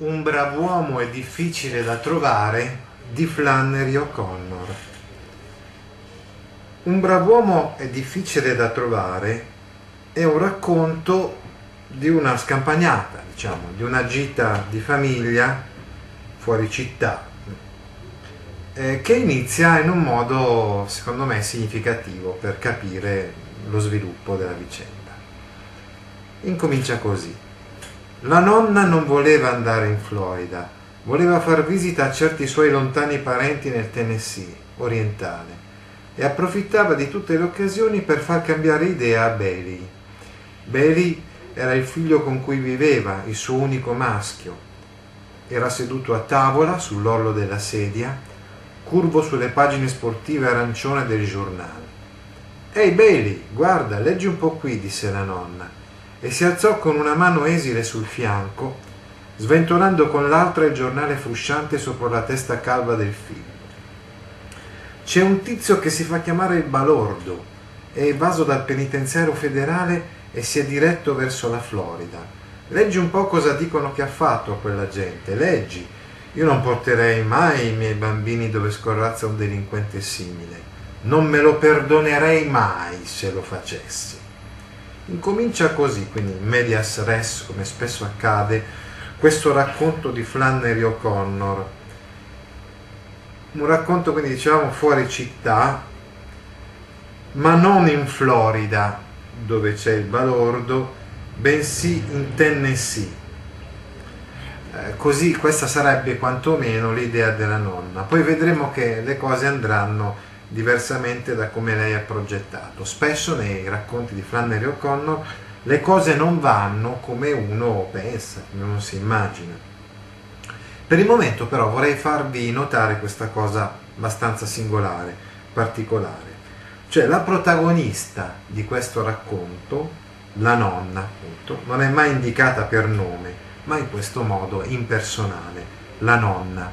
Un brav'uomo è difficile da trovare di Flannery O'Connor. Un brav'uomo è difficile da trovare è un racconto di una scampagnata, diciamo, di una gita di famiglia fuori città, eh, che inizia in un modo, secondo me, significativo per capire lo sviluppo della vicenda. Incomincia così. La nonna non voleva andare in Florida, voleva far visita a certi suoi lontani parenti nel Tennessee orientale e approfittava di tutte le occasioni per far cambiare idea a Bailey. Bailey era il figlio con cui viveva, il suo unico maschio. Era seduto a tavola sull'orlo della sedia, curvo sulle pagine sportive arancione del giornale. Ehi Bailey, guarda, leggi un po' qui, disse la nonna e si alzò con una mano esile sul fianco, sventolando con l'altra il giornale frusciante sopra la testa calva del figlio. C'è un tizio che si fa chiamare il balordo, è evaso dal penitenziario federale e si è diretto verso la Florida. Leggi un po' cosa dicono che ha fatto a quella gente, leggi. Io non porterei mai i miei bambini dove scorrazza un delinquente simile. Non me lo perdonerei mai se lo facessi. Incomincia così, quindi in medias res, come spesso accade, questo racconto di Flannery O'Connor. Un racconto, quindi dicevamo, fuori città, ma non in Florida, dove c'è il balordo, bensì in Tennessee. Eh, così questa sarebbe quantomeno l'idea della nonna. Poi vedremo che le cose andranno diversamente da come lei ha progettato. Spesso nei racconti di Flannery O'Connor le cose non vanno come uno pensa, come uno si immagina. Per il momento però vorrei farvi notare questa cosa abbastanza singolare, particolare. Cioè la protagonista di questo racconto, la nonna appunto, non è mai indicata per nome, ma in questo modo impersonale, la nonna.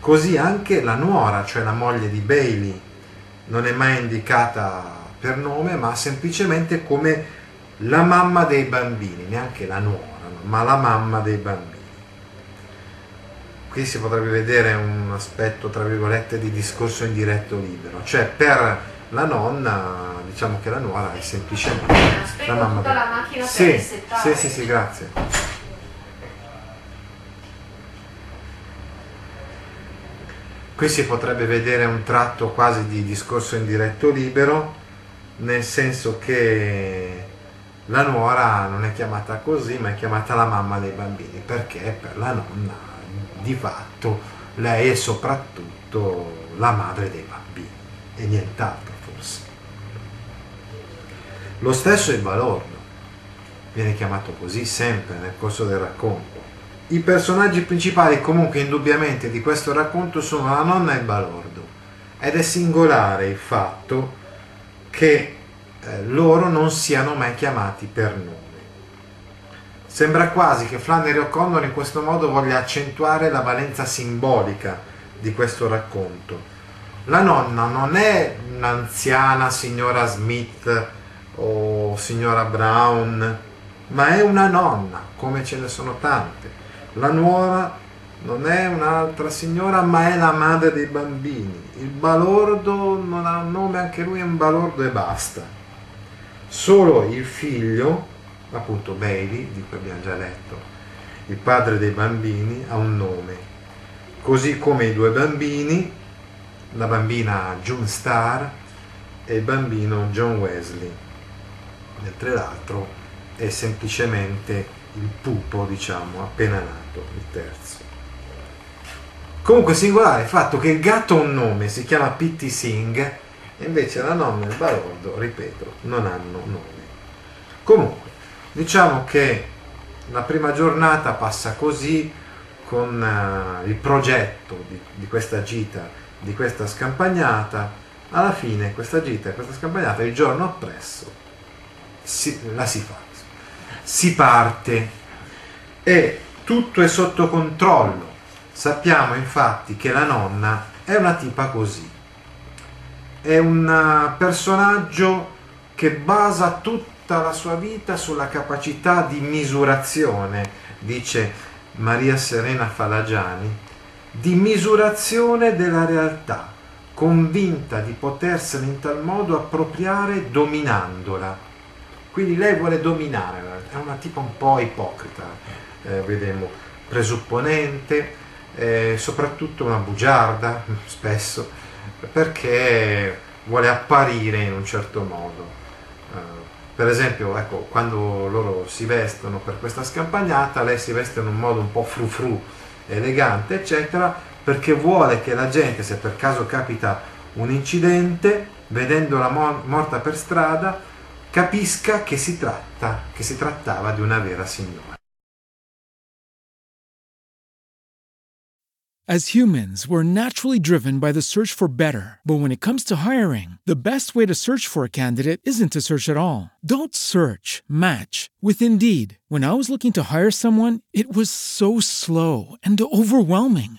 Così anche la nuora, cioè la moglie di Bailey, non è mai indicata per nome, ma semplicemente come la mamma dei bambini, neanche la nuora, ma la mamma dei bambini. Qui si potrebbe vedere un aspetto, tra virgolette, di discorso in diretto libero, cioè per la nonna, diciamo che la nuora è semplicemente la mamma. Tutta la macchina sì, per sì, sì, sì, grazie. Qui si potrebbe vedere un tratto quasi di discorso in diretto libero, nel senso che la nuora non è chiamata così, ma è chiamata la mamma dei bambini, perché per la nonna di fatto lei è soprattutto la madre dei bambini e nient'altro forse. Lo stesso è il balordo, viene chiamato così sempre nel corso del racconto. I personaggi principali comunque indubbiamente di questo racconto sono la nonna e il balordo ed è singolare il fatto che eh, loro non siano mai chiamati per nome. Sembra quasi che Flannery O'Connor in questo modo voglia accentuare la valenza simbolica di questo racconto. La nonna non è un'anziana signora Smith o signora Brown, ma è una nonna, come ce ne sono tante la nuora non è un'altra signora, ma è la madre dei bambini. Il balordo non ha un nome, anche lui è un balordo e basta. Solo il figlio, appunto Bailey, di cui abbiamo già letto, il padre dei bambini, ha un nome. Così come i due bambini, la bambina June Starr e il bambino John Wesley, mentre l'altro è semplicemente il pupo, diciamo, appena nato, il terzo. Comunque singolare il fatto che il gatto ha un nome, si chiama Pitty Singh, e invece la nonna e il balordo, ripeto, non hanno nome. Comunque, diciamo che la prima giornata passa così con uh, il progetto di, di, questa gita, di questa scampagnata. Alla fine questa gita e questa scampagnata, il giorno appresso, si, la si fa. Si parte e tutto è sotto controllo Sappiamo infatti che la nonna è una tipa così. È un eh, personaggio che basa tutta la sua vita sulla capacità di misurazione, dice Maria Serena Falagiani, di misurazione della realtà, convinta di potersela in tal modo appropriare dominandola. Quindi lei vuole dominare, è una tipa un po' ipocrita, eh, vedremo, presupponente, eh, soprattutto una bugiarda, spesso, perché vuole apparire in un certo modo. Uh, per esempio, ecco, quando loro si vestono per questa scampagnata, lei si veste in un modo un po' frufru, elegante, eccetera, perché vuole che la gente, se per caso capita un incidente, vedendola morta per strada, capisca che si tratta, che si trattava di una vera signora. As humans, we're naturally driven by the search for better. But when it comes to hiring, the best way to search for a candidate isn't to search at all. Don't search, match with Indeed. When I was looking to hire someone, it was so slow and overwhelming.